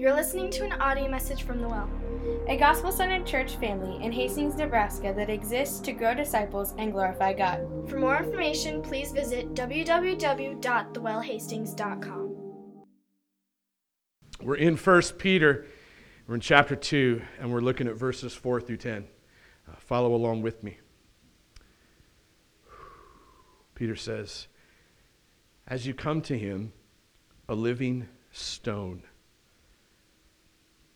You're listening to an audio message from The Well. a gospel centered church family in Hastings, Nebraska that exists to grow disciples and glorify God. For more information, please visit www.thewellhastings.com. We're in 1 Peter. We're in chapter 2, and we're looking at verses 4 through 10. Uh, follow along with me. Peter says, As you come to him, a living stone,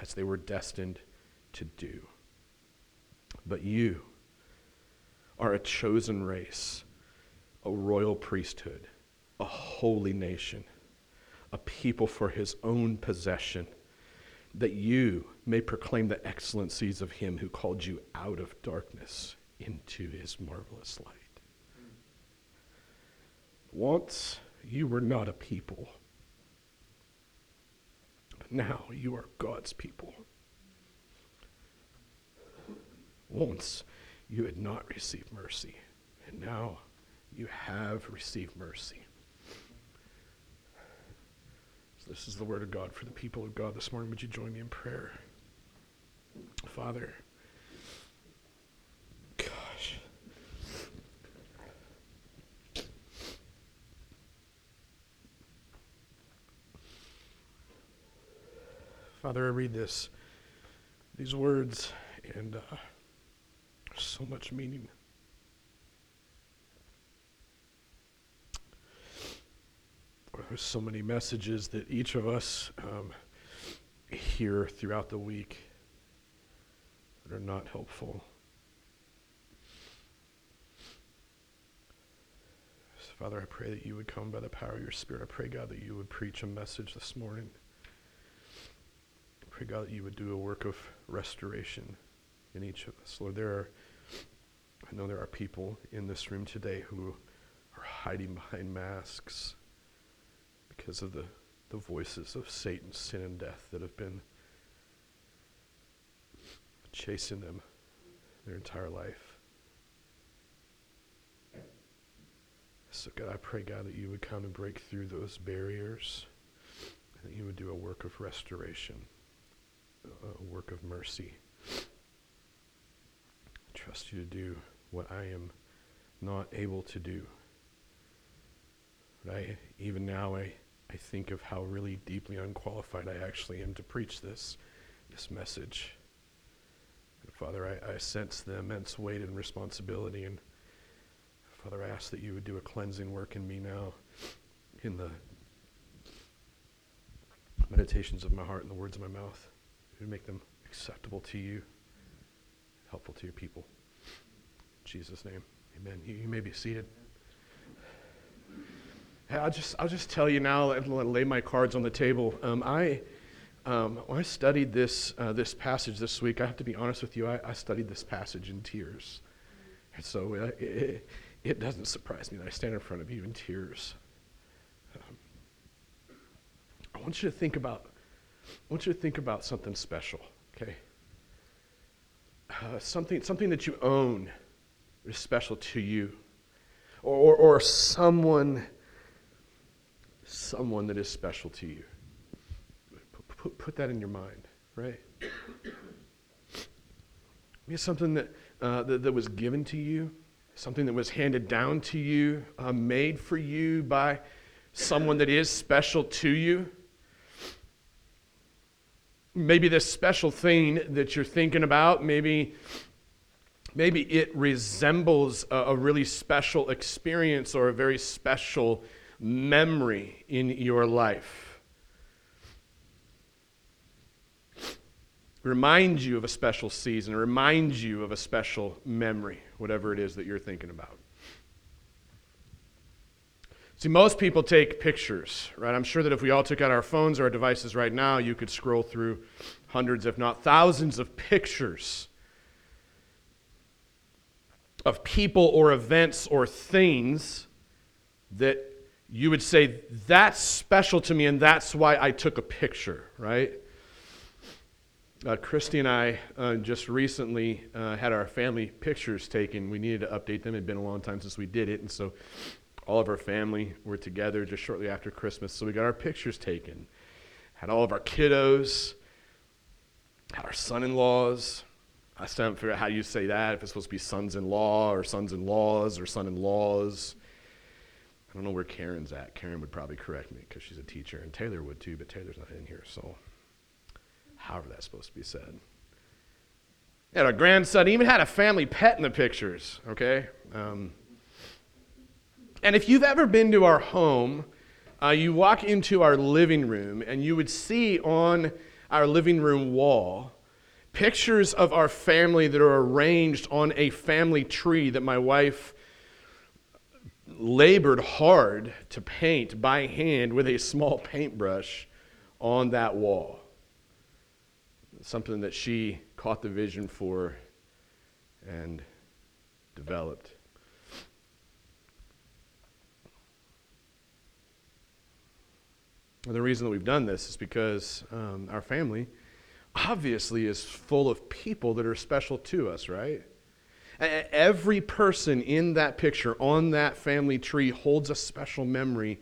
as they were destined to do. But you are a chosen race, a royal priesthood, a holy nation, a people for his own possession, that you may proclaim the excellencies of him who called you out of darkness into his marvelous light. Once you were not a people, now you are God's people. Once you had not received mercy, and now you have received mercy. So this is the word of God for the people of God this morning. Would you join me in prayer? Father, gosh. Father, I read this, these words, and uh, so much meaning. There's so many messages that each of us um, hear throughout the week that are not helpful. So Father, I pray that you would come by the power of your Spirit. I pray, God, that you would preach a message this morning. Pray, God, that you would do a work of restoration in each of us. Lord, there are, I know there are people in this room today who are hiding behind masks because of the, the voices of Satan, sin, and death that have been chasing them their entire life. So, God, I pray, God, that you would come and break through those barriers and that you would do a work of restoration, a work of mercy. I trust you to do what I am not able to do. But I, even now, I, I think of how really deeply unqualified I actually am to preach this, this message. And Father, I, I sense the immense weight and responsibility. And Father, I ask that you would do a cleansing work in me now, in the meditations of my heart and the words of my mouth. Would make them acceptable to you, helpful to your people. In Jesus' name, amen. You, you may be seated. Hey, I'll just I'll just tell you now and lay my cards on the table. Um, I um, when I studied this uh, this passage this week, I have to be honest with you. I, I studied this passage in tears, and so uh, it, it, doesn't surprise me that I stand in front of you in tears. Um, I want you to think about I want you to think about something special. Okay, uh, something something that you own is special to you, or or, or someone someone that is special to you. Put, put, put that in your mind, right? It's something that, uh, that, that, was given to you, something that was handed down to you, uh, made for you by someone that is special to you. Maybe this special thing that you're thinking about, maybe maybe it resembles a, a, really special experience or a very special memory in your life. Remind you of a special season, remind you of a special memory, whatever it is that you're thinking about. See, most people take pictures, right? I'm sure that if we all took out our phones or our devices right now, you could scroll through hundreds, if not thousands, of pictures of people or events or things that you would say, that's special to me and that's why I took a picture, right? Uh, Christy and I uh, just recently uh, had our family pictures taken. We needed to update them. It had been a long time since we did it. And so all of our family were together just shortly after Christmas. So we got our pictures taken. Had all of our kiddos, had our son in laws. I still haven't figured out how you say that, if it's supposed to be sons in law or sons in laws or son in laws. I don't know where Karen's at. Karen would probably correct me because she's a teacher, and Taylor would too, but Taylor's not in here, so however that's supposed to be said. Had our grandson even had a family pet in the pictures, okay? Um, and if you've ever been to our home, uh, you walk into our living room and you would see on our living room wall pictures of our family that are arranged on a family tree that my wife labored hard to paint by hand with a small paintbrush on that wall. Something that she caught the vision for and developed. The reason that we've done this is because um, our family obviously is full of people that are special to us, right? Every person in that picture on that family tree holds a special memory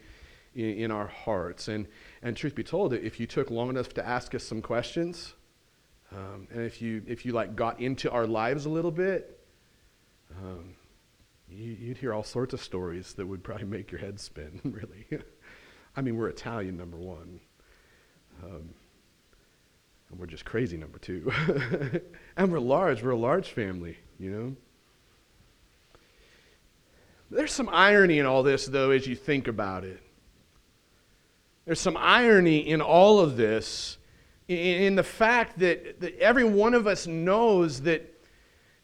in, in, our hearts. And, and truth be told, if you took long enough to ask us some questions, um, and if you, if you like got into our lives a little bit, um, you, would hear all sorts of stories that would probably make your head spin, really. I mean, we're Italian, number one. Um, and we're just crazy, number two. and we're large. We're a large family, you know? There's some irony in all this, though, as you think about it. There's some irony in all of this, in, the fact that, that every one of us knows that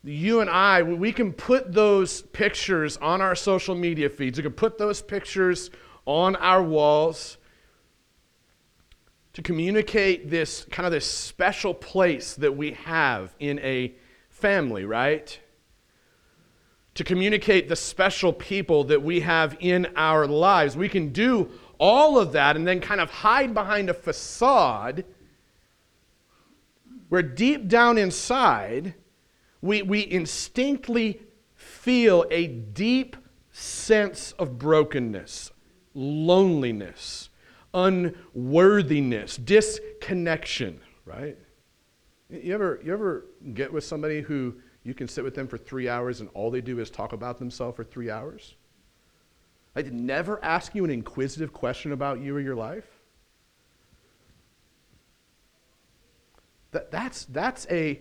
you and I, we can put those pictures on our social media feeds. We can put those pictures on our walls to communicate this kind of this special place that we have in a family, right? To communicate the special people that we have in our lives. We can do all of that and then kind of hide behind a facade where deep down inside, we, we instinctively feel a deep sense of brokenness, loneliness, unworthiness, disconnection, right? You ever, you ever get with somebody who you can sit with them for three hours and all they do is talk about themselves for three hours? I did never ask you an inquisitive question about you or your life. That, that's, that's, a,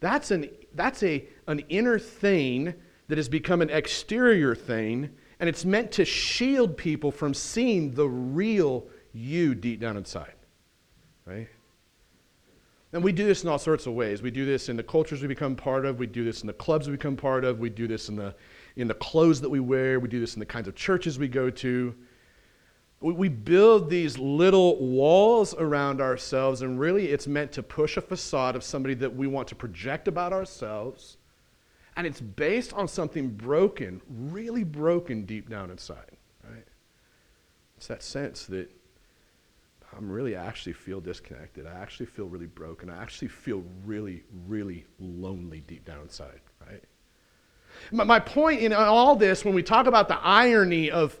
that's, an, that's a, an inner thing that has become an exterior thing and it's meant to shield people from seeing the real you deep down inside. Right? And we do this in all sorts of ways. We do this in the cultures we become part of. We do this in the clubs we become part of. We do this in the, in the clothes that we wear. We do this in the kinds of churches we go to. We, build these little walls around ourselves, and really it's meant to push a facade of somebody that we want to project about ourselves and it's based on something broken, really broken deep down inside, right? It's that sense that I'm really actually feel disconnected. I actually feel really broken. I actually feel really, really lonely deep down inside, right? My, my point in all this, when we talk about the irony of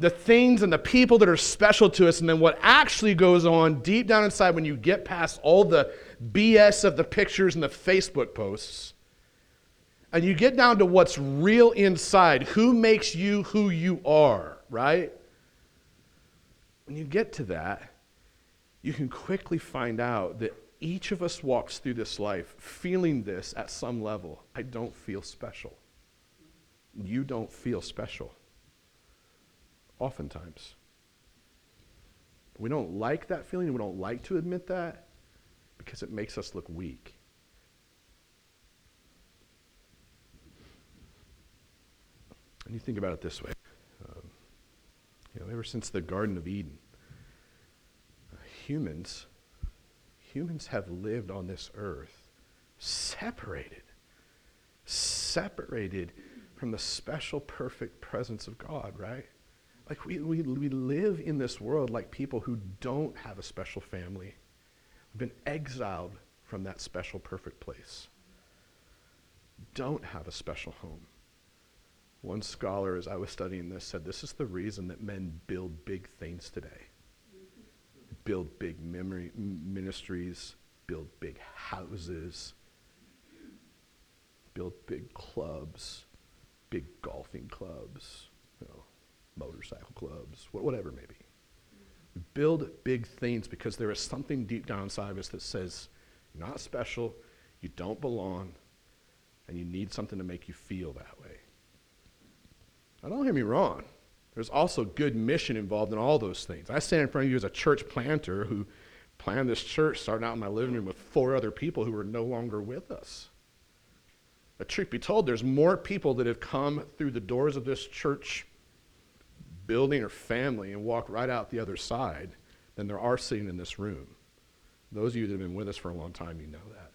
the things and the people that are special to us, and then what actually goes on deep down inside when you get past all the BS of the pictures and the Facebook posts, and you get down to what's real inside, who makes you who you are, right? When you get to that, you can quickly find out that each of us walks through this life feeling this at some level. I don't feel special. You don't feel special. Oftentimes. We don't like that feeling. We don't like to admit that because it makes us look weak. And you think about it this way um, you know, ever since the Garden of Eden, uh, humans, humans have lived on this earth separated, separated from the special, perfect presence of God, right? Like we, we, we live in this world like people who don't have a special family. We've been exiled from that special, perfect place. Don't have a special home. One scholar, as I was studying this, said this is the reason that men build big things today. Build big memory, ministries, build big houses, build big clubs, big golfing clubs, you know, motorcycle clubs, whatever it may be. We build big things because there is something deep down inside of us that says, you're not special, you don't belong, and you need something to make you feel that way. Now, don't hear me wrong. There's also good mission involved in all those things. I stand in front of you as a church planter who planned this church, starting out in my living room with four other people who are no longer with us. The truth be told, there's more people that have come through the doors of this church building or family and walked right out the other side than there are sitting in this room. Those of you that have been with us for a long time, you know that.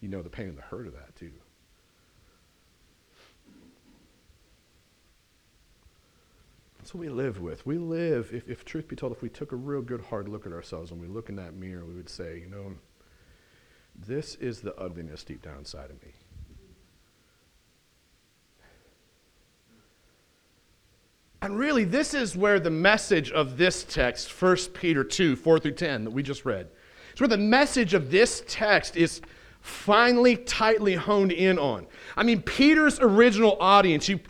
You know the pain and the hurt of that, too. That's what we live with. We live, if, if truth be told, if we took a real good hard look at ourselves and we look in that mirror, we would say, you know, this is the ugliness deep down inside of me. And really, this is where the message of this text, 1 Peter 2, 4 through 10, that we just read, it's where the message of this text is finally tightly honed in on. I mean, Peter's original audience, you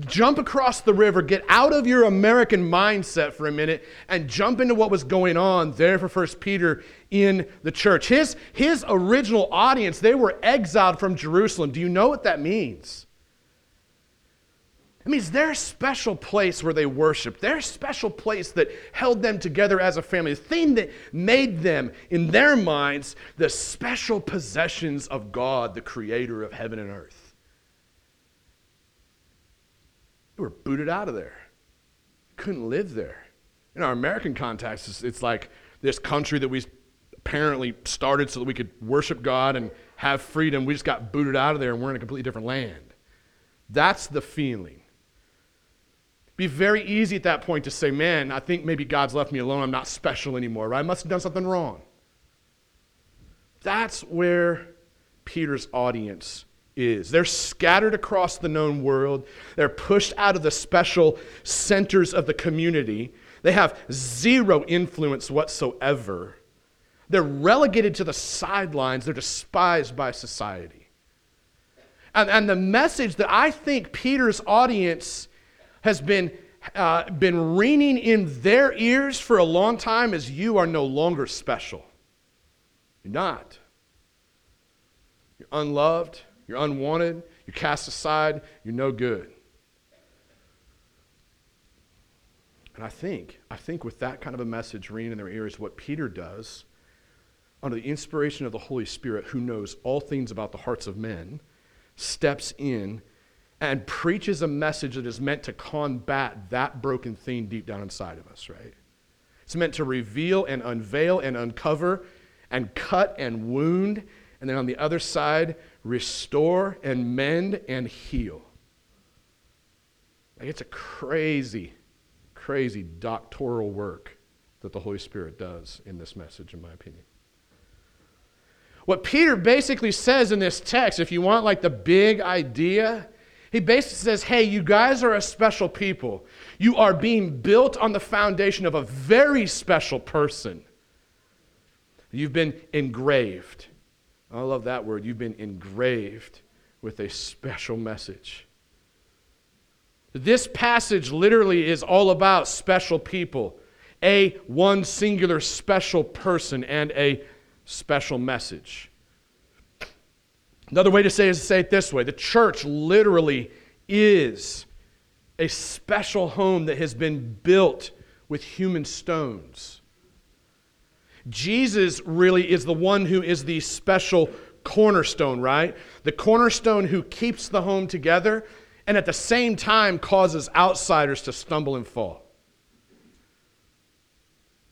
jump across the river, get out of your American mindset for a minute, and jump into what was going on there for First Peter in the church. His, his original audience, they were exiled from Jerusalem. Do you know what that means? It means their special place where they worshiped, their special place that held them together as a family, the thing that made them, in their minds, the special possessions of God, the creator of heaven and earth. They were booted out of there. Couldn't live there. In our American context, it's, it's like this country that we apparently started so that we could worship God and have freedom. We just got booted out of there and we're in a completely different land. That's the feeling be very easy at that point to say, man, I think maybe God's left me alone. I'm not special anymore, right? I must have done something wrong. That's where Peter's audience is. They're scattered across the known world. They're pushed out of the special centers of the community. They have zero influence whatsoever. They're relegated to the sidelines. They're despised by society. And, and the message that I think Peter's audience has been, uh, been ringing in their ears for a long time is you are no longer special. You're not. You're unloved. You're unwanted. You're cast aside. You're no good. And I think, I think with that kind of a message ringing in their ears, what Peter does, under the inspiration of the Holy Spirit, who knows all things about the hearts of men, steps in and preaches a message that is meant to combat that broken thing deep down inside of us, right? It's meant to reveal and unveil and uncover and cut and wound, and then on the other side, restore and mend and heal. Like it's a crazy, crazy doctoral work that the Holy Spirit does in this message, in my opinion. What Peter basically says in this text, if you want like the big idea, he basically says, Hey, you guys are a special people. You are being built on the foundation of a very special person. You've been engraved. I love that word. You've been engraved with a special message. This passage literally is all about special people, a one singular special person, and a special message. Another way to say it is to say it this way the church literally is a special home that has been built with human stones. Jesus really is the one who is the special cornerstone, right? The cornerstone who keeps the home together and at the same time causes outsiders to stumble and fall.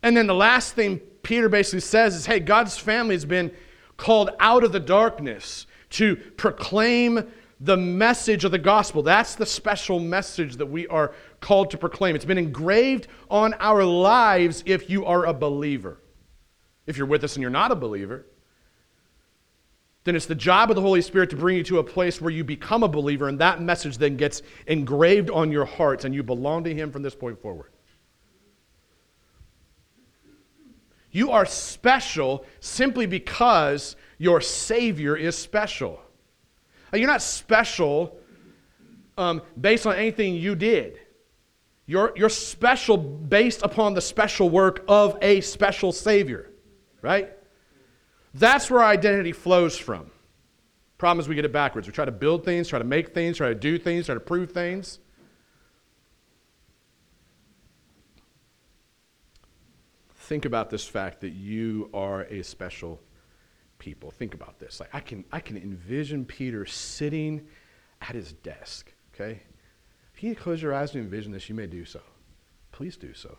And then the last thing Peter basically says is hey, God's family has been called out of the darkness to proclaim the message of the gospel. That's the special message that we are called to proclaim. It's been engraved on our lives if you are a believer. If you're with us and you're not a believer, then it's the job of the Holy Spirit to bring you to a place where you become a believer, and that message then gets engraved on your hearts, and you belong to Him from this point forward. You are special simply because your Savior is special. You're not special um, based on anything you did. You're, you're special based upon the special work of a special Savior, right? That's where identity flows from. Problem is, we get it backwards. We try to build things, try to make things, try to do things, try to prove things. Think about this fact that you are a special people. Think about this. Like I can I can envision Peter sitting at his desk, okay? If you close your eyes and envision this, you may do so. Please do so.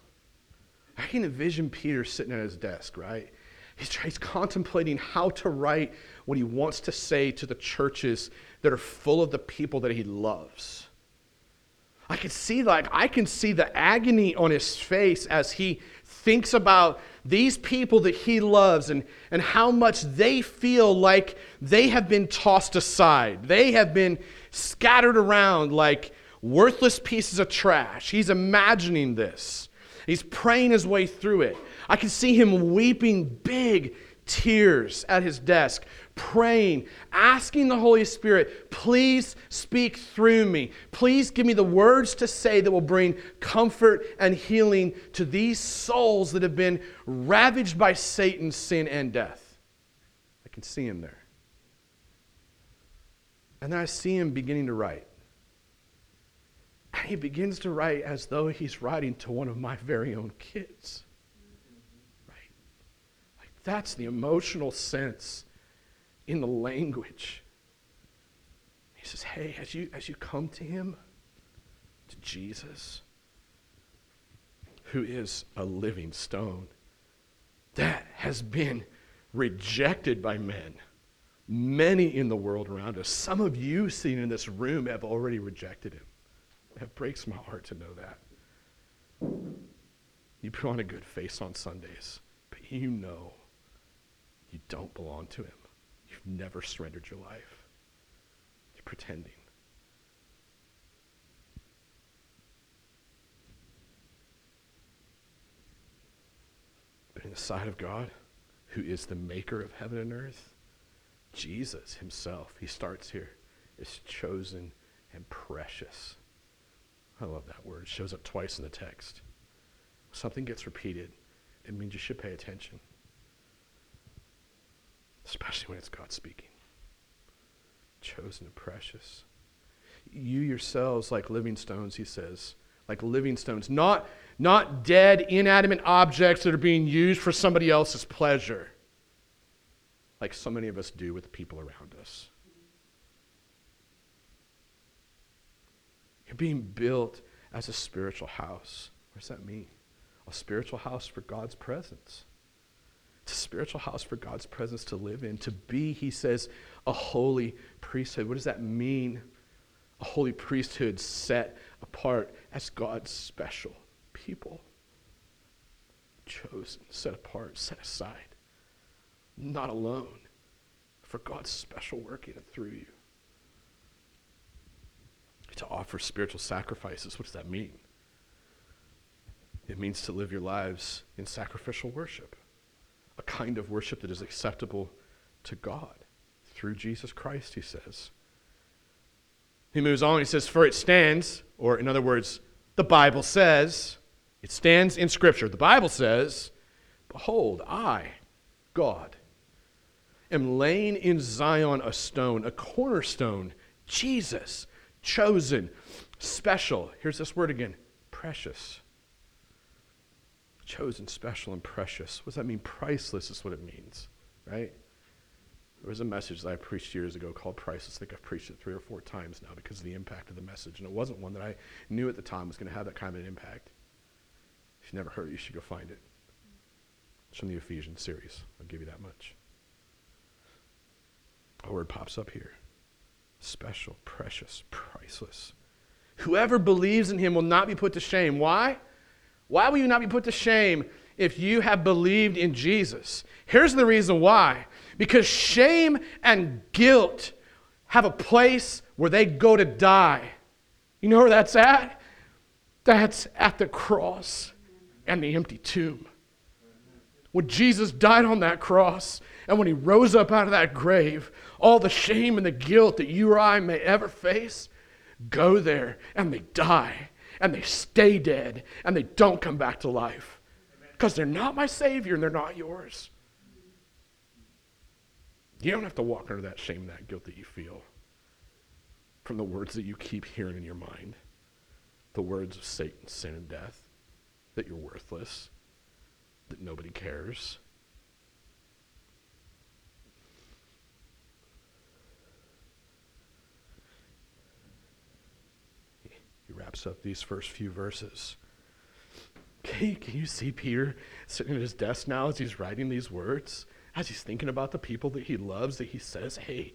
I can envision Peter sitting at his desk, right? He's, he's contemplating how to write what he wants to say to the churches that are full of the people that he loves. I can see like I can see the agony on his face as he thinks about these people that he loves and, and how much they feel like they have been tossed aside. They have been scattered around like worthless pieces of trash. He's imagining this. He's praying his way through it. I can see him weeping big tears at his desk, praying, asking the Holy Spirit, please speak through me. Please give me the words to say that will bring comfort and healing to these souls that have been ravaged by Satan's sin and death. I can see him there. And then I see him beginning to write. And he begins to write as though he's writing to one of my very own kids. That's the emotional sense in the language. He says, Hey, as you, as you come to him, to Jesus, who is a living stone, that has been rejected by men, many in the world around us. Some of you sitting in this room have already rejected him. It breaks my heart to know that. You put on a good face on Sundays, but you know you don't belong to him. You've never surrendered your life. You're pretending. But in the sight of God, who is the maker of heaven and earth, Jesus himself, he starts here, is chosen and precious. I love that word. It shows up twice in the text. Something gets repeated, it means you should pay attention especially when it's God speaking. Chosen and precious. You yourselves, like living stones, he says, like living stones, not, not dead, inanimate objects that are being used for somebody else's pleasure, like so many of us do with the people around us. You're being built as a spiritual house. What does that mean? A spiritual house for God's presence. It's a spiritual house for God's presence to live in. To be, he says, a holy priesthood. What does that mean? A holy priesthood set apart as God's special people. Chosen, set apart, set aside. Not alone. For God's special work in through you. To offer spiritual sacrifices. What does that mean? It means to live your lives in sacrificial worship a kind of worship that is acceptable to God through Jesus Christ, he says. He moves on, he says, For it stands, or in other words, the Bible says, it stands in Scripture. The Bible says, Behold, I, God, am laying in Zion a stone, a cornerstone, Jesus, chosen, special. Here's this word again precious. Chosen, special, and precious. What does that mean? Priceless is what it means, right? There was a message that I preached years ago called Priceless. I think I've preached it three or four times now because of the impact of the message. And it wasn't one that I knew at the time was going to have that kind of an impact. If you never heard it, you should go find it. It's from the Ephesians series. I'll give you that much. A word pops up here special, precious, priceless. Whoever believes in him will not be put to shame. Why? Why will you not be put to shame if you have believed in Jesus? Here's the reason why because shame and guilt have a place where they go to die. You know where that's at? That's at the cross and the empty tomb. When Jesus died on that cross and when he rose up out of that grave, all the shame and the guilt that you or I may ever face go there and they die and they stay dead and they don't come back to life because they're not my Savior and they're not yours. You don't have to walk under that shame that guilt that you feel from the words that you keep hearing in your mind the words of Satan, sin, and death that you're worthless, that nobody cares. He wraps up these first few verses. Okay, can you see Peter sitting at his desk now as he's writing these words? As he's thinking about the people that he loves, that he says, Hey,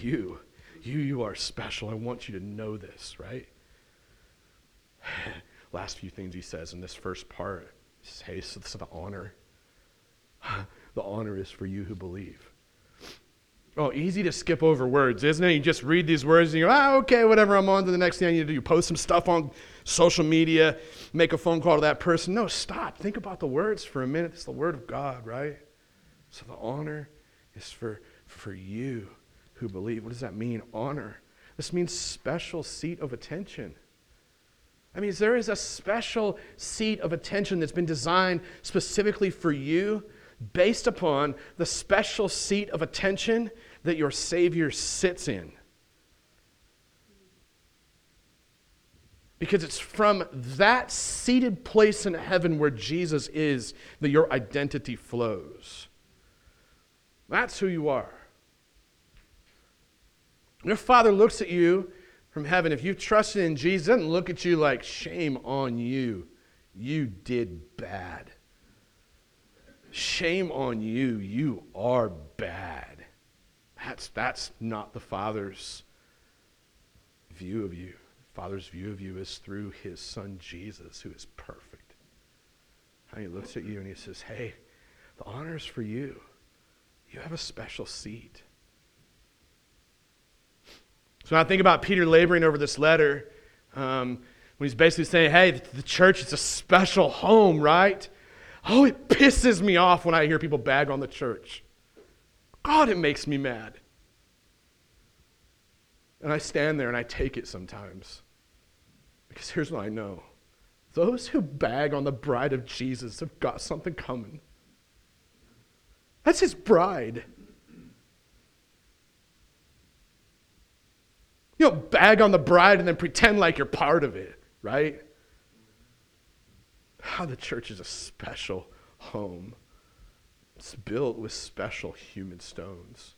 you, you, you are special. I want you to know this, right? Last few things he says in this first part. He says, Hey, so this is the honor. the honor is for you who believe. Oh, easy to skip over words, isn't it? You just read these words and you go, ah, okay, whatever, I'm on to the next thing I need to do. You post some stuff on social media, make a phone call to that person. No, stop. Think about the words for a minute. It's the word of God, right? So the honor is for, for you who believe. What does that mean, honor? This means special seat of attention. I mean, there is a special seat of attention that's been designed specifically for you based upon the special seat of attention that your Savior sits in. Because it's from that seated place in heaven where Jesus is that your identity flows. That's who you are. Your Father looks at you from heaven. If you've trusted in Jesus, doesn't look at you like, shame on you. You did bad. Shame on you. You are bad. That's, that's not the Father's view of you. The Father's view of you is through his Son Jesus, who is perfect. And he looks at you and he says, Hey, the honor is for you. You have a special seat. So when I think about Peter laboring over this letter, um, when he's basically saying, hey, the church is a special home, right? Oh, it pisses me off when I hear people bag on the church. God, it makes me mad. And I stand there and I take it sometimes. Because here's what I know those who bag on the bride of Jesus have got something coming. That's his bride. You don't bag on the bride and then pretend like you're part of it, right? How the church is a special home. It's built with special human stones.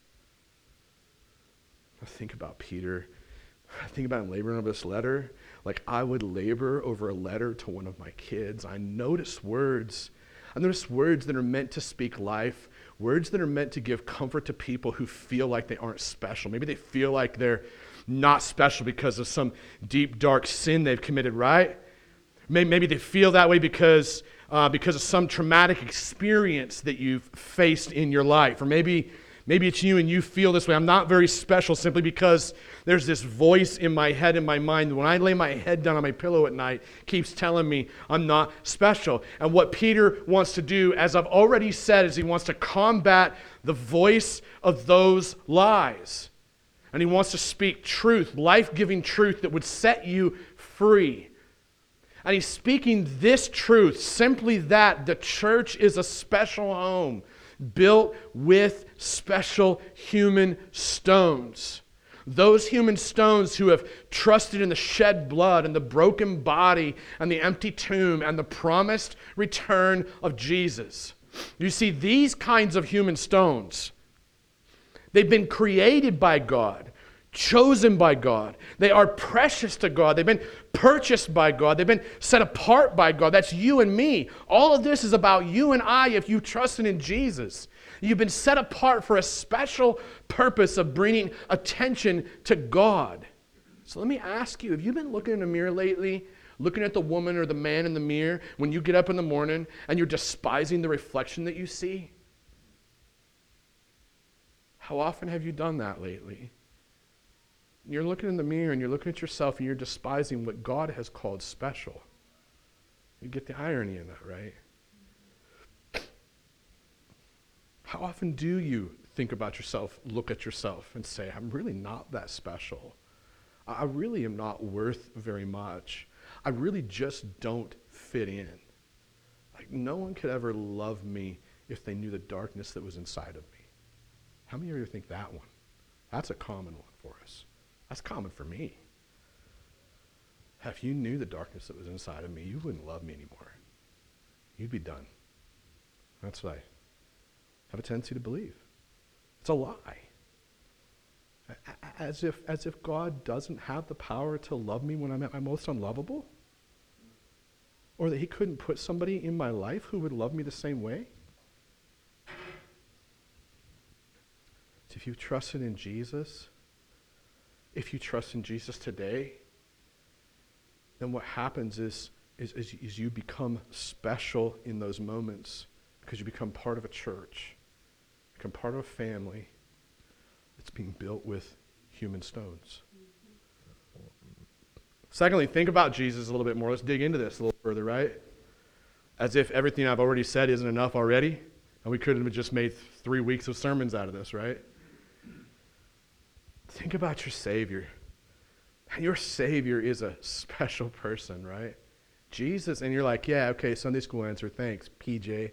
I think about Peter. I think about laboring over this letter. Like I would labor over a letter to one of my kids. I notice words. I notice words that are meant to speak life, words that are meant to give comfort to people who feel like they aren't special. Maybe they feel like they're not special because of some deep, dark sin they've committed, right? Maybe they feel that way because, uh, because of some traumatic experience that you've faced in your life. Or maybe, maybe it's you and you feel this way. I'm not very special simply because there's this voice in my head and my mind when I lay my head down on my pillow at night keeps telling me I'm not special. And what Peter wants to do, as I've already said, is he wants to combat the voice of those lies. And he wants to speak truth, life giving truth that would set you free. And he's speaking this truth simply that the church is a special home built with special human stones. Those human stones who have trusted in the shed blood and the broken body and the empty tomb and the promised return of Jesus. You see, these kinds of human stones, they've been created by God, chosen by God. They are precious to God. They've been purchased by God. They've been set apart by God. That's you and me. All of this is about you and I if you trusted in Jesus. You've been set apart for a special purpose of bringing attention to God. So let me ask you have you been looking in the mirror lately? Looking at the woman or the man in the mirror when you get up in the morning and you're despising the reflection that you see? How often have you done that lately? You're looking in the mirror and you're looking at yourself and you're despising what God has called special. You get the irony in that, right? How often do you think about yourself, look at yourself, and say, I'm really not that special? I really am not worth very much. I really just don't fit in. Like, no one could ever love me if they knew the darkness that was inside of me. How many of you think that one? That's a common one for us. That's common for me. If you knew the darkness that was inside of me, you wouldn't love me anymore. You'd be done. That's what I have a tendency to believe. It's a lie. As if, as if God doesn't have the power to love me when I'm at my most unlovable? Or that He couldn't put somebody in my life who would love me the same way? So if you trusted in Jesus, if you trust in Jesus today, then what happens is, is, is, is you become special in those moments because you become part of a church become part of a family that's being built with human stones. Secondly, think about Jesus a little bit more. Let's dig into this a little further, right? As if everything I've already said isn't enough already, and we couldn't have just made three weeks of sermons out of this, right? Think about your Savior. Your Savior is a special person, right? Jesus, and you're like, yeah, okay, Sunday school answer, thanks, PJ.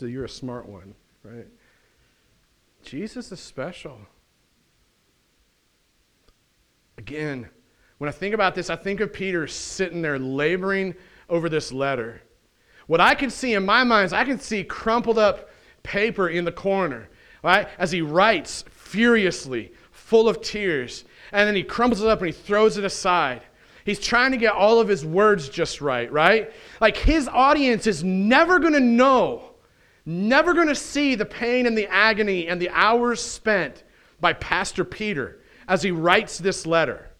You're a smart one, right? Jesus is special. Again, when I think about this, I think of Peter sitting there laboring over this letter. What I can see in my mind is I can see crumpled up paper in the corner, right? As he writes furiously, full of tears, and then he crumbles it up and he throws it aside. He's trying to get all of his words just right, right? Like his audience is never going to know never going to see the pain and the agony and the hours spent by Pastor Peter as he writes this letter.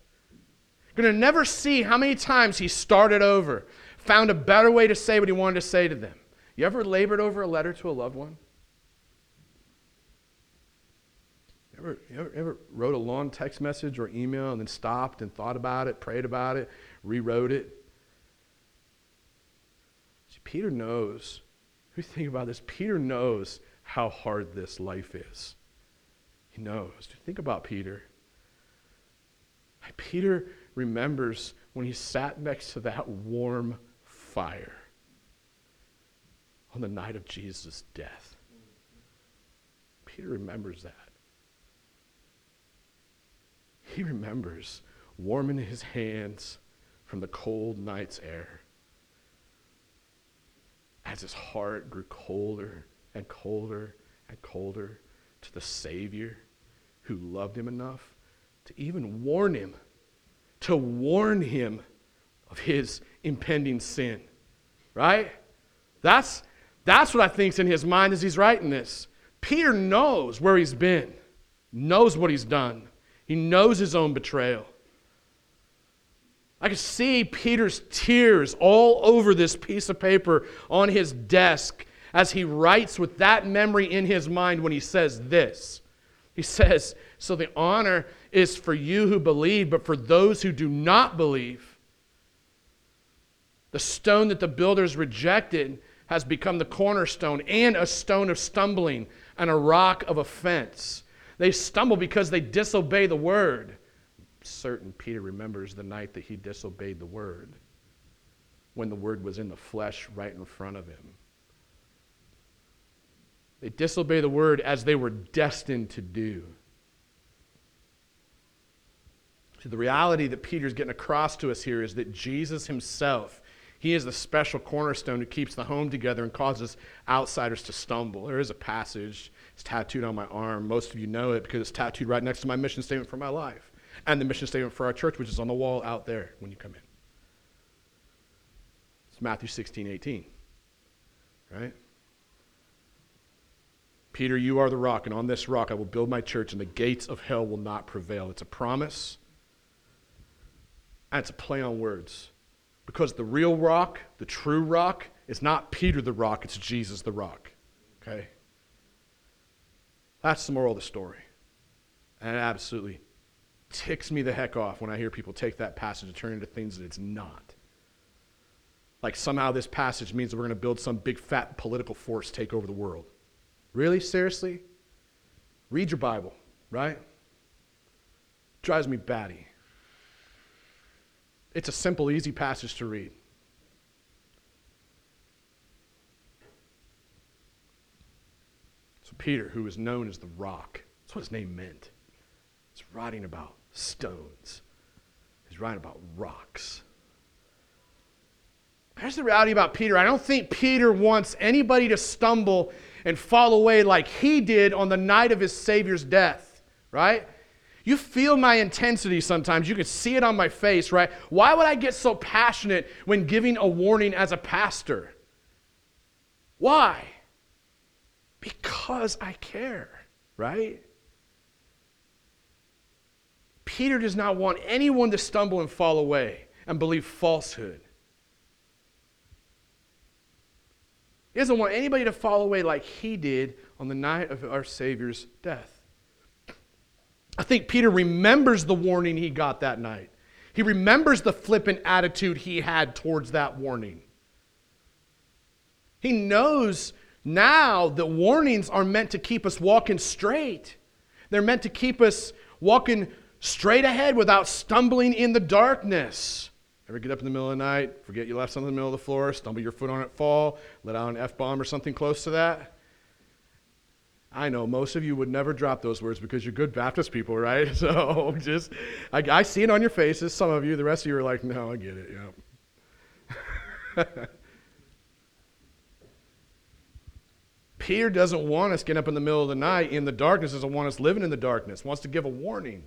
Going to never see how many times he started over, found a better way to say what he wanted to say to them. You ever labored over a letter to a loved one? You ever, ever, ever wrote a long text message or email and then stopped and thought about it, prayed about it, rewrote it? See, Peter knows we think about this, Peter knows how hard this life is. He knows. Think about Peter. Peter remembers when he sat next to that warm fire on the night of Jesus' death. Peter remembers that. He remembers warming his hands from the cold night's air as his heart grew colder and colder and colder to the Savior who loved him enough to even warn him, to warn him of his impending sin. Right? That's, that's what I think's in his mind as he's writing this. Peter knows where he's been, knows what he's done. He knows his own betrayal. I could see Peter's tears all over this piece of paper on his desk as he writes with that memory in his mind when he says this. He says, So the honor is for you who believe, but for those who do not believe. The stone that the builders rejected has become the cornerstone and a stone of stumbling and a rock of offense. They stumble because they disobey the word certain Peter remembers the night that he disobeyed the word, when the word was in the flesh right in front of him. They disobey the word as they were destined to do. See, the reality that Peter's getting across to us here is that Jesus himself, he is the special cornerstone who keeps the home together and causes outsiders to stumble. There is a passage, it's tattooed on my arm. Most of you know it because it's tattooed right next to my mission statement for my life and the mission statement for our church, which is on the wall out there when you come in. It's Matthew 16, 18. Right? Peter, you are the rock, and on this rock I will build my church, and the gates of hell will not prevail. It's a promise, and it's a play on words. Because the real rock, the true rock, is not Peter the rock, it's Jesus the rock. Okay? That's the moral of the story. And it absolutely ticks me the heck off when I hear people take that passage and turn it into things that it's not. Like somehow this passage means that we're going to build some big fat political force take over the world. Really? Seriously? Read your Bible, right? Drives me batty. It's a simple, easy passage to read. So, Peter, who is known as the rock, that's what his name meant. He's writing about stones, he's writing about rocks. Here's the reality about Peter. I don't think Peter wants anybody to stumble and fall away like he did on the night of his Savior's death, right? You feel my intensity sometimes. You can see it on my face, right? Why would I get so passionate when giving a warning as a pastor? Why? Because I care, right? Peter does not want anyone to stumble and fall away and believe falsehood. He doesn't want anybody to fall away like he did on the night of our Savior's death. I think Peter remembers the warning he got that night. He remembers the flippant attitude he had towards that warning. He knows now the warnings are meant to keep us walking straight. They're meant to keep us walking straight ahead without stumbling in the darkness. Ever get up in the middle of the night, forget you left something in the middle of the floor, stumble your foot on it, fall, let out an F bomb or something close to that? I know most of you would never drop those words because you're good Baptist people, right? So just, I, I see it on your faces. Some of you, the rest of you are like, no, I get it. Yeah. Peter doesn't want us getting up in the middle of the night in the darkness, doesn't want us living in the darkness, wants to give a warning.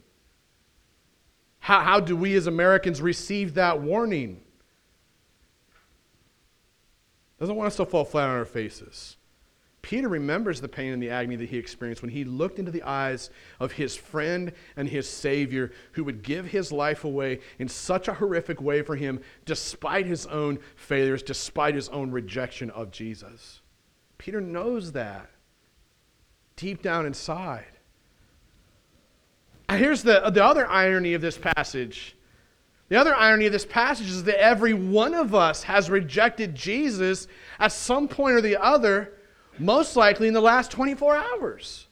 How, how do we as Americans receive that warning? Doesn't want us to fall flat on our faces. Peter remembers the pain and the agony that he experienced when he looked into the eyes of his friend and his Savior who would give his life away in such a horrific way for him, despite his own failures, despite his own rejection of Jesus. Peter knows that deep down inside. Here's the, the other irony of this passage. The other irony of this passage is that every one of us has rejected Jesus at some point or the other, most likely in the last 24 hours.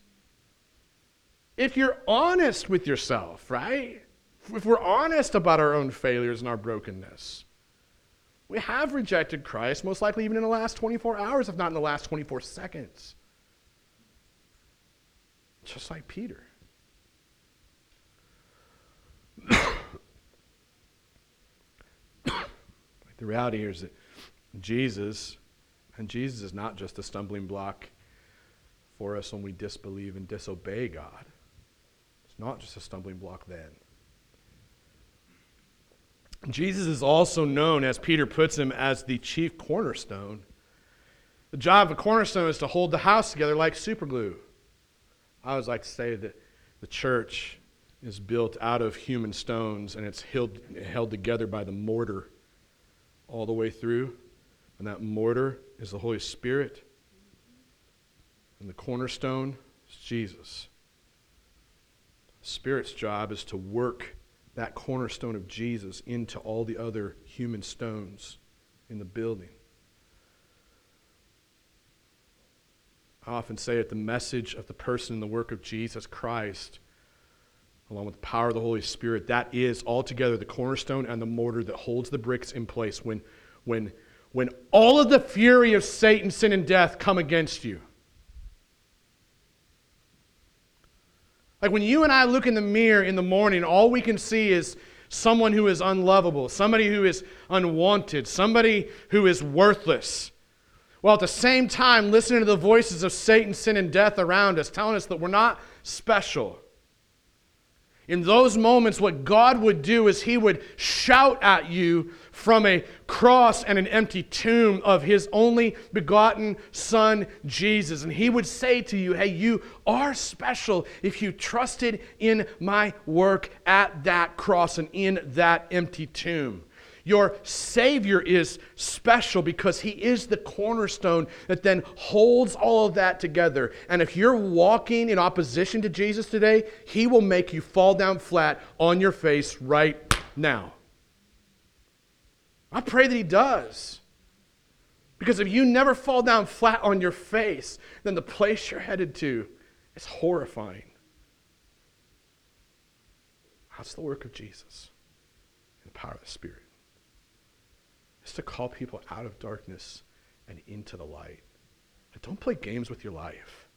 If you're honest with yourself, right? If we're honest about our own failures and our brokenness, we have rejected Christ, most likely even in the last 24 hours, if not in the last 24 seconds. Just like Peter. the reality here is that Jesus, and Jesus is not just a stumbling block for us when we disbelieve and disobey God. It's not just a stumbling block then. Jesus is also known, as Peter puts him, as the chief cornerstone. The job of a cornerstone is to hold the house together like superglue. I always like to say that the church is built out of human stones and it's held, held together by the mortar all the way through. And that mortar is the Holy Spirit. And the cornerstone is Jesus. The Spirit's job is to work that cornerstone of Jesus into all the other human stones in the building. I often say it the message of the person and the work of Jesus Christ along with the power of the Holy Spirit, that is altogether the cornerstone and the mortar that holds the bricks in place when, when, when all of the fury of Satan, sin, and death come against you. Like when you and I look in the mirror in the morning, all we can see is someone who is unlovable, somebody who is unwanted, somebody who is worthless. While at the same time listening to the voices of Satan, sin, and death around us, telling us that we're not special. In those moments, what God would do is He would shout at you from a cross and an empty tomb of His only begotten Son, Jesus. And He would say to you, Hey, you are special if you trusted in my work at that cross and in that empty tomb. Your Savior is special because He is the cornerstone that then holds all of that together. And if you're walking in opposition to Jesus today, He will make you fall down flat on your face right now. I pray that He does. Because if you never fall down flat on your face, then the place you're headed to is horrifying. That's the work of Jesus and the power of the Spirit is to call people out of darkness and into the light. Don't play games with your life.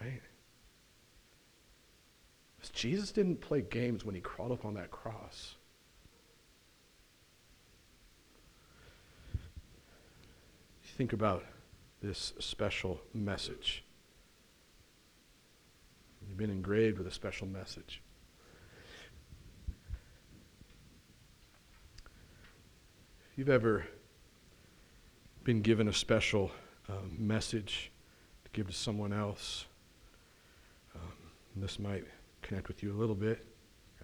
Right? Because Jesus didn't play games when he crawled up on that cross. Think about this special message. You've been engraved with a special message. If you've ever been given a special um, message to give to someone else, um, this might connect with you a little bit.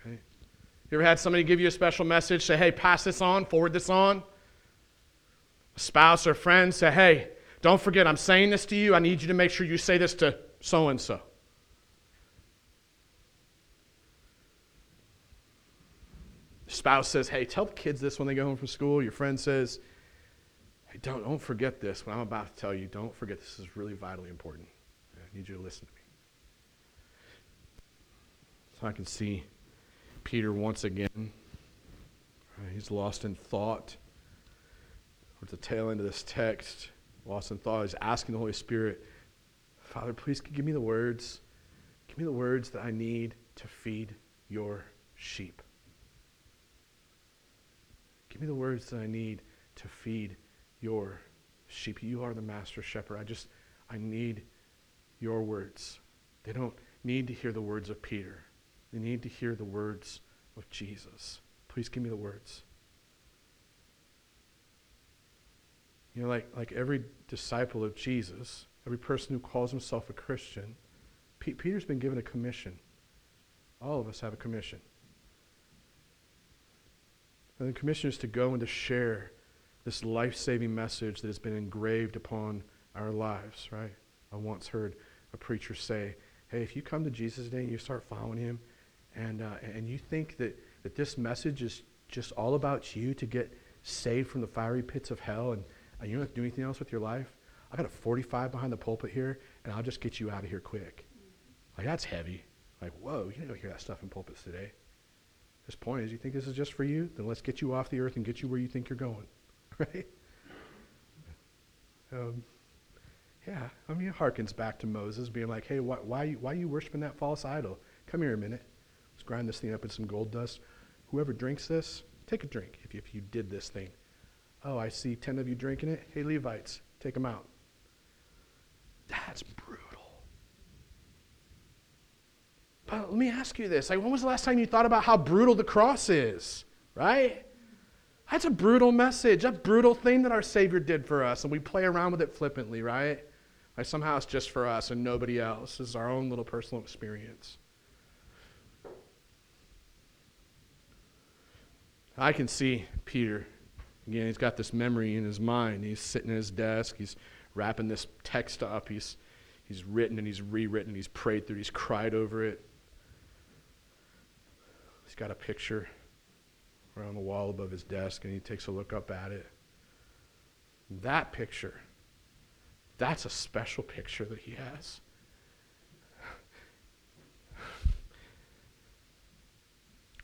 Right? You ever had somebody give you a special message, say, hey, pass this on, forward this on? Spouse or friend say, hey, don't forget, I'm saying this to you. I need you to make sure you say this to so and so. spouse says, hey, tell the kids this when they go home from school. Your friend says, hey, don't, don't forget this. What I'm about to tell you, don't forget this is really vitally important. I need you to listen to me. So I can see Peter once again. Uh, he's lost in thought. Towards the tail end of this text, lost in thought. He's asking the Holy Spirit, Father, please give me the words. Give me the words that I need to feed your sheep. Give me the words that I need to feed your sheep. You are the master shepherd. I just, I need your words. They don't need to hear the words of Peter, they need to hear the words of Jesus. Please give me the words. You know, like, like every disciple of Jesus, every person who calls himself a Christian, P- Peter's been given a commission. All of us have a commission. And the commission is to go and to share this life saving message that has been engraved upon our lives, right? I once heard a preacher say, hey, if you come to Jesus today and you start following him, and, uh, and you think that, that this message is just all about you to get saved from the fiery pits of hell and, and you don't have to do anything else with your life, I got a 45 behind the pulpit here, and I'll just get you out of here quick. Like, that's heavy. Like, whoa, you don't hear that stuff in pulpits today. His point is, you think this is just for you? Then let's get you off the earth and get you where you think you're going. Right? Um, yeah, I mean, it harkens back to Moses being like, hey, why, why, why are you worshiping that false idol? Come here a minute. Let's grind this thing up in some gold dust. Whoever drinks this, take a drink if if you did this thing. Oh, I see 10 of you drinking it. Hey, Levites, take them out. That's brutal. But let me ask you this. Like, when was the last time you thought about how brutal the cross is? Right? That's a brutal message, a brutal thing that our Savior did for us, and we play around with it flippantly, right? Like somehow it's just for us and nobody else. This is our own little personal experience. I can see Peter. Again, he's got this memory in his mind. He's sitting at his desk. He's wrapping this text up. He's, he's written and he's rewritten. He's prayed through. He's cried over it. He's got a picture around the wall above his desk, and he takes a look up at it. That picture, that's a special picture that he has.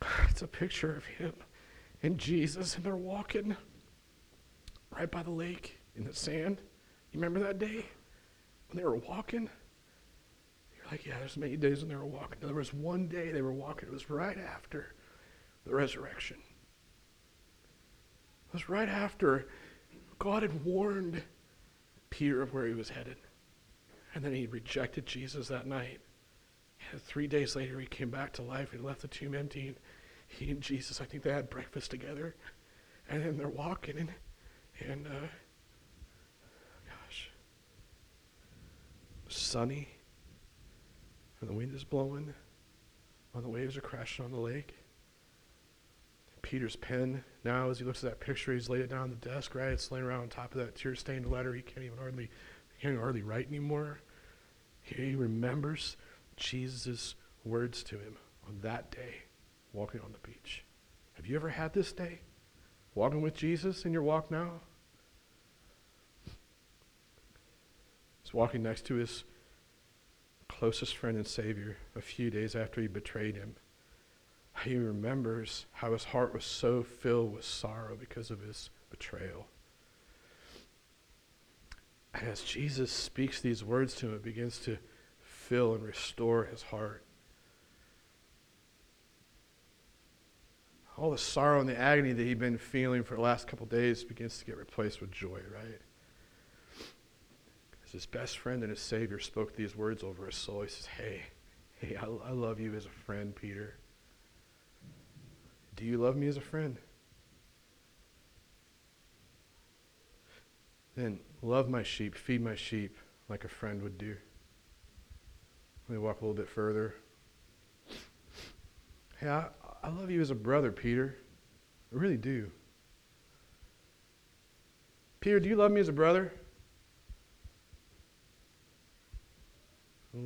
It's a picture of him and Jesus, and they're walking right by the lake in the sand. You remember that day when they were walking? You're Like, yeah, there's many days when they were walking. There was one day they were walking. It was right after the resurrection. It was right after God had warned Peter of where he was headed. And then he rejected Jesus that night. And three days later, he came back to life and left the tomb empty. And he and Jesus, I think they had breakfast together. And then they're walking, and, and uh, gosh, sunny, and the wind is blowing, and the waves are crashing on the lake. Peter's pen now, as he looks at that picture, he's laid it down on the desk, right? It's laying around on top of that tear-stained letter. He can't even hardly, he can't hardly write anymore. He remembers Jesus' words to him on that day, walking on the beach. Have you ever had this day? Walking with Jesus in your walk now? Walking next to his closest friend and Savior a few days after he betrayed him. He remembers how his heart was so filled with sorrow because of his betrayal. And as Jesus speaks these words to him, it begins to fill and restore his heart. All the sorrow and the agony that he'd been feeling for the last couple days begins to get replaced with joy, right? As his best friend and his Savior spoke these words over his soul, he says, Hey, hey, I, I love you as a friend, Peter. Do you love me as a friend? Then love my sheep, feed my sheep like a friend would do. Let me walk a little bit further. Hey, I, I love you as a brother, Peter. I really do. Peter, do you love me as a brother?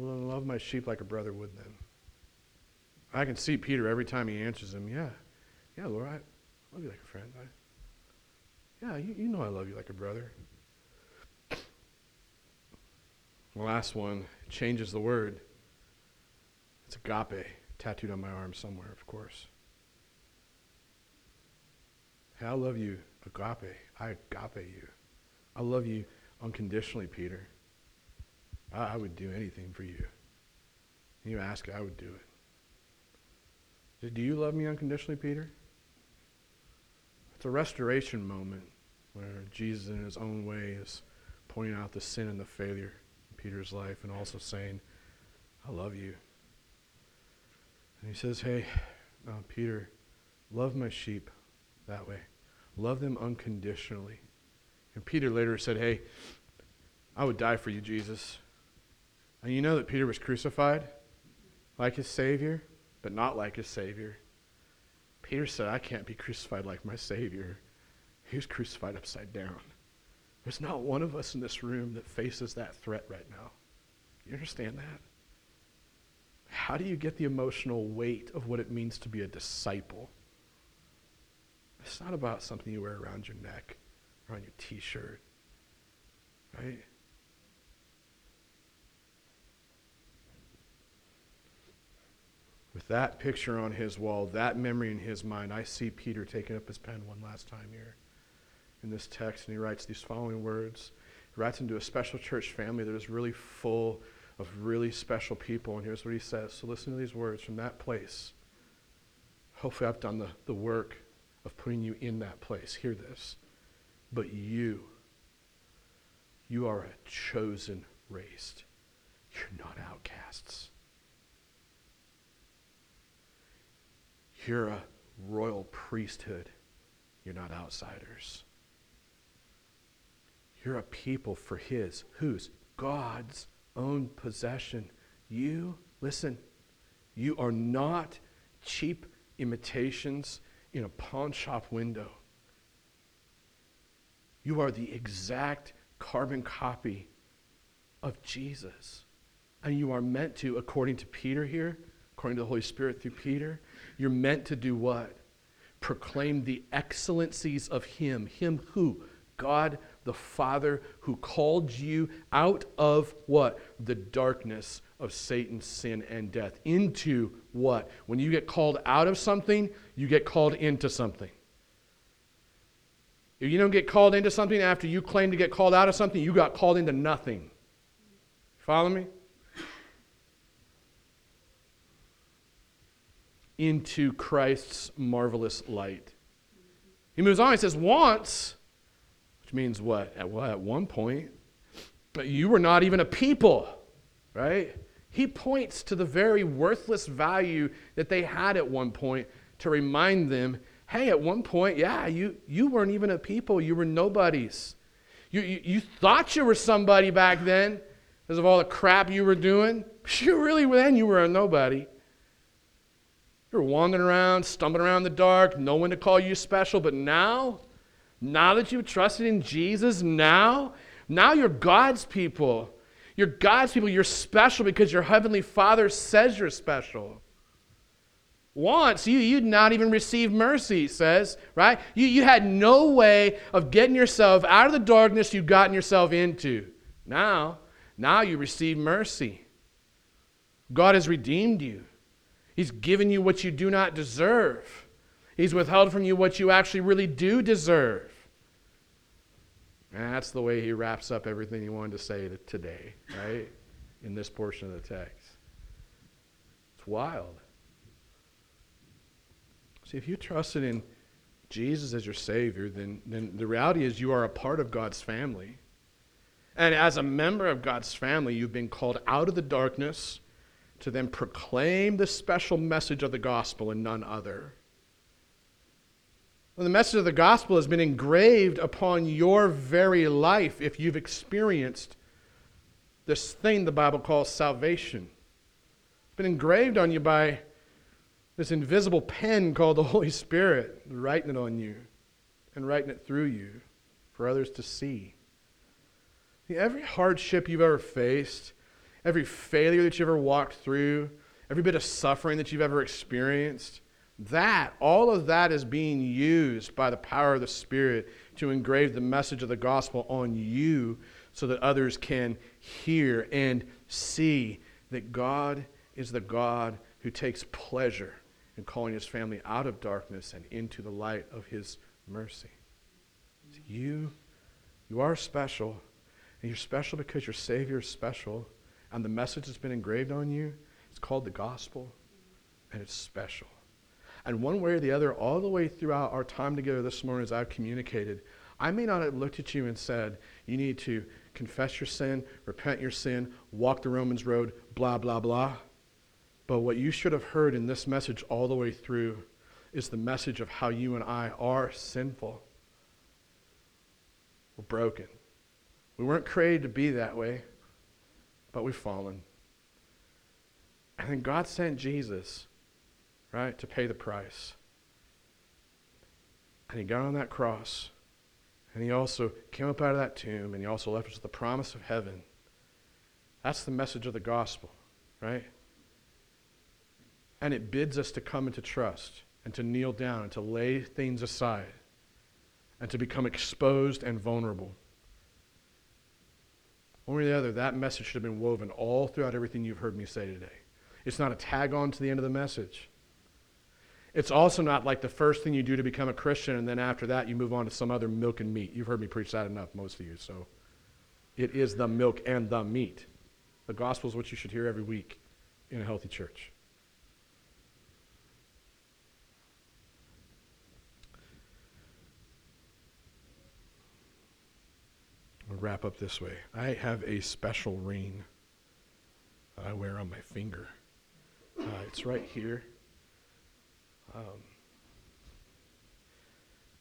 Love my sheep like a brother would then. I can see Peter every time he answers him, yeah. Yeah, Lord, I love you like a friend. I, yeah, you, you know I love you like a brother. The last one changes the word. It's agape, tattooed on my arm somewhere, of course. Hey, I love you, agape. I agape you. I love you unconditionally, Peter. I, I would do anything for you. You ask, I would do it. Do you love me unconditionally, Peter? It's a restoration moment where Jesus, in his own way, is pointing out the sin and the failure in Peter's life and also saying, I love you. And he says, Hey, uh, Peter, love my sheep that way. Love them unconditionally. And Peter later said, Hey, I would die for you, Jesus. And you know that Peter was crucified like his Savior, but not like his Savior. Peter said, I can't be crucified like my Savior. He was crucified upside down. There's not one of us in this room that faces that threat right now. You understand that? How do you get the emotional weight of what it means to be a disciple? It's not about something you wear around your neck or on your t shirt, right? With that picture on his wall, that memory in his mind, I see Peter taking up his pen one last time here in this text, and he writes these following words. He writes into a special church family that is really full of really special people, and here's what he says. So listen to these words from that place. Hopefully, I've done the, the work of putting you in that place. Hear this. But you, you are a chosen race. You're not outcasts. You're a royal priesthood. You're not outsiders. You're a people for His, whose? God's own possession. You, listen, you are not cheap imitations in a pawn shop window. You are the exact carbon copy of Jesus. And you are meant to, according to Peter here, according to the Holy Spirit through Peter, you're meant to do what? Proclaim the excellencies of Him. Him who? God the Father who called you out of what? The darkness of Satan's sin and death. Into what? When you get called out of something, you get called into something. If you don't get called into something after you claim to get called out of something, you got called into nothing. Follow me? Into Christ's marvelous light. He moves on, he says, once, which means what? At, well, at one point, you were not even a people, right? He points to the very worthless value that they had at one point to remind them hey, at one point, yeah, you, you weren't even a people, you were nobodies. You, you, you thought you were somebody back then because of all the crap you were doing. You really, then, you were a nobody. You were wandering around, stumbling around in the dark, no one to call you special. But now, now that you've trusted in Jesus, now, now you're God's people. You're God's people. You're special because your Heavenly Father says you're special. Once you, you'd not even receive mercy, says, right? You, you had no way of getting yourself out of the darkness you've gotten yourself into. Now, now you receive mercy. God has redeemed you. He's given you what you do not deserve. He's withheld from you what you actually really do deserve. And that's the way he wraps up everything he wanted to say today, right? In this portion of the text. It's wild. See, if you trusted in Jesus as your Savior, then, then the reality is you are a part of God's family. And as a member of God's family, you've been called out of the darkness to then proclaim the special message of the gospel and none other. Well, the message of the gospel has been engraved upon your very life if you've experienced this thing the Bible calls salvation. It's been engraved on you by this invisible pen called the Holy Spirit, writing it on you and writing it through you for others to see. Every hardship you've ever faced, every failure that you've ever walked through, every bit of suffering that you've ever experienced, that, all of that is being used by the power of the Spirit to engrave the message of the gospel on you so that others can hear and see that God is the God who takes pleasure in calling his family out of darkness and into the light of his mercy. You, you are special, and you're special because your Savior is special, and the message that's been engraved on you, it's called the gospel, and it's special. And one way or the other, all the way throughout our time together this morning as I've communicated, I may not have looked at you and said, you need to confess your sin, repent your sin, walk the Romans road, blah, blah, blah. But what you should have heard in this message all the way through is the message of how you and I are sinful. We're broken. We weren't created to be that way, but we've fallen. And then God sent Jesus, right, to pay the price. And he got on that cross. And he also came up out of that tomb, and he also left us with the promise of heaven. That's the message of the gospel, right? And it bids us to come into trust and to kneel down and to lay things aside and to become exposed and vulnerable. One or the other, that message should have been woven all throughout everything you've heard me say today. It's not a tag on to the end of the message. It's also not like the first thing you do to become a Christian, and then after that, you move on to some other milk and meat. You've heard me preach that enough, most of you. So it is the milk and the meat. The gospel is what you should hear every week in a healthy church. I'll wrap up this way. I have a special ring that I wear on my finger. Uh, it's right here. Um,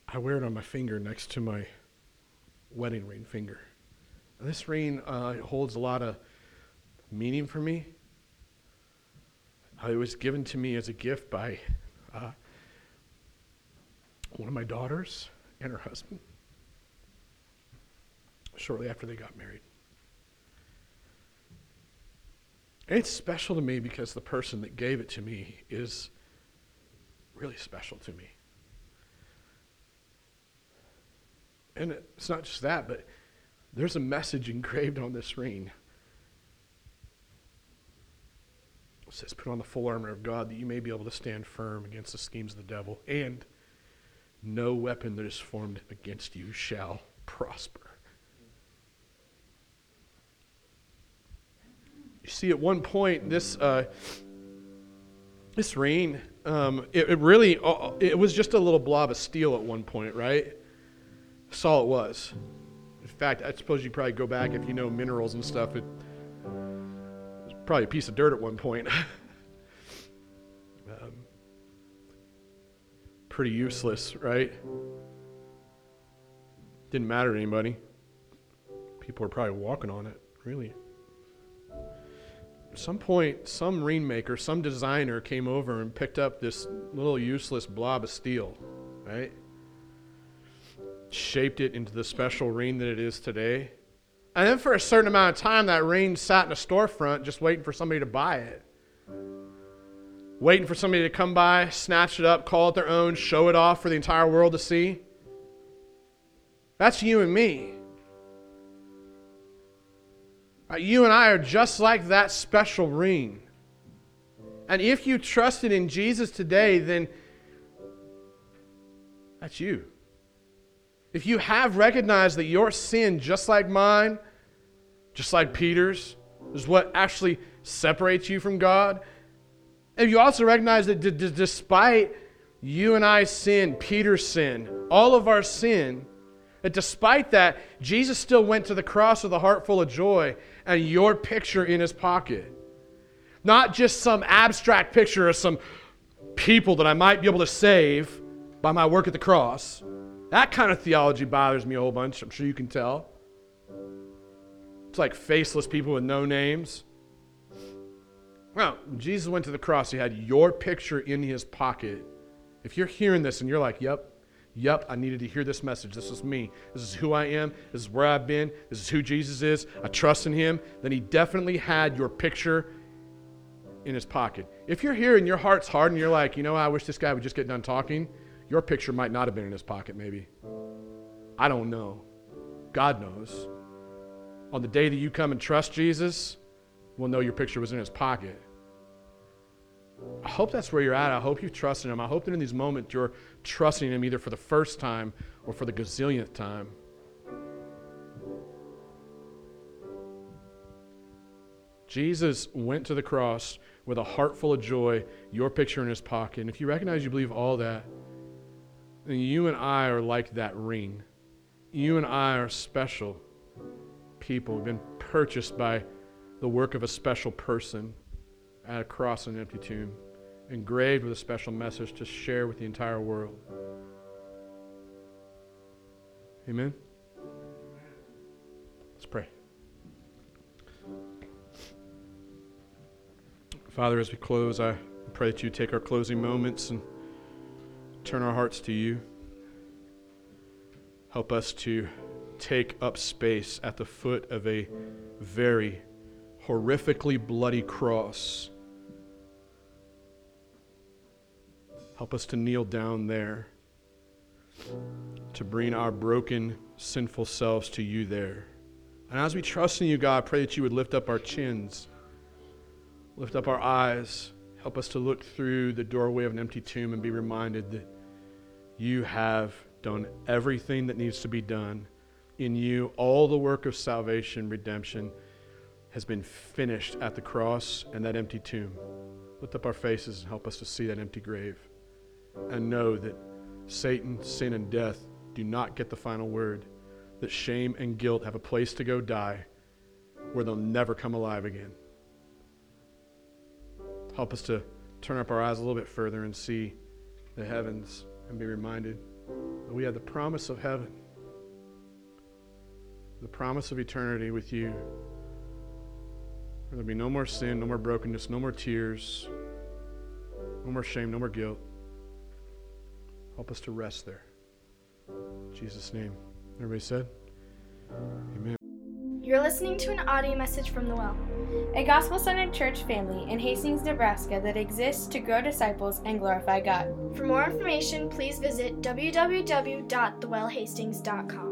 I wear it on my finger next to my wedding ring finger. And this ring uh, holds a lot of meaning for me. Uh, it was given to me as a gift by uh, one of my daughters and her husband shortly after they got married. And it's special to me because the person that gave it to me is really special to me. And it's not just that, but there's a message engraved on this ring. It says, Put on the full armor of God that you may be able to stand firm against the schemes of the devil, and no weapon that is formed against you shall prosper. You see, at one point, this, uh, This ring, um, it, it really, uh, it was just a little blob of steel at one point, right? That's all it was. In fact, I suppose you probably go back if you know minerals and stuff. It was probably a piece of dirt at one point. um, pretty useless, right? Didn't matter to anybody. People were probably walking on it, really. At some point, some ring maker, some designer came over and picked up this little useless blob of steel, right? Shaped it into the special ring that it is today. And then for a certain amount of time, that ring sat in a storefront just waiting for somebody to buy it. Waiting for somebody to come by, snatch it up, call it their own, show it off for the entire world to see. That's you and me. Uh, You and I are just like that special ring. And if you trusted in Jesus today, then that's you. If you have recognized that your sin, just like mine, just like Peter's, is what actually separates you from God, and you also recognize that d- d- despite you and I's sin, Peter's sin, all of our sin, that despite that, Jesus still went to the cross with a heart full of joy and your picture in his pocket. Not just some abstract picture of some people that I might be able to save by my work at the cross. That kind of theology bothers me a whole bunch. I'm sure you can tell. It's like faceless people with no names. Well, Jesus went to the cross, he had your picture in his pocket. If you're hearing this and you're like, yep, Yep, I needed to hear this message. This is me. This is who I am. This is where I've been. This is who Jesus is. I trust in him. Then he definitely had your picture in his pocket. If you're here and your heart's hard and you're like, you know, I wish this guy would just get done talking, your picture might not have been in his pocket, maybe. I don't know. God knows. On the day that you come and trust Jesus, we'll know your picture was in his pocket. I hope that's where you're at. I hope you trust in him. I hope that in these moments you're trusting him either for the first time or for the gazillionth time. Jesus went to the cross with a heart full of joy, your picture in his pocket. And if you recognize you believe all that, then you and I are like that ring. You and I are special people. We've been purchased by the work of a special person at a cross and an empty tomb, engraved with a special message to share with the entire world. Amen? Let's pray. Father, as we close, I pray that you take our closing moments and turn our hearts to you. Help us to take up space at the foot of a very horrifically bloody cross. Help us to kneel down there, to bring our broken, sinful selves to you there. And as we trust in you, God, I pray that you would lift up our chins, lift up our eyes, help us to look through the doorway of an empty tomb and be reminded that you have done everything that needs to be done. In you, all the work of salvation, redemption, has been finished at the cross and that empty tomb. Lift up our faces and help us to see that empty grave and know that Satan, sin, and death do not get the final word, that shame and guilt have a place to go die where they'll never come alive again. Help us to turn up our eyes a little bit further and see the heavens and be reminded that we have the promise of heaven, the promise of eternity with you. There'll be no more sin, no more brokenness, no more tears, no more shame, no more guilt. Help us to rest there. In Jesus' name. Everybody said? Amen. You're listening to an audio message from the Well. A gospel centered church family in Hastings, Nebraska that exists to grow disciples and glorify God. For more information, please visit www.thewellhastings.com.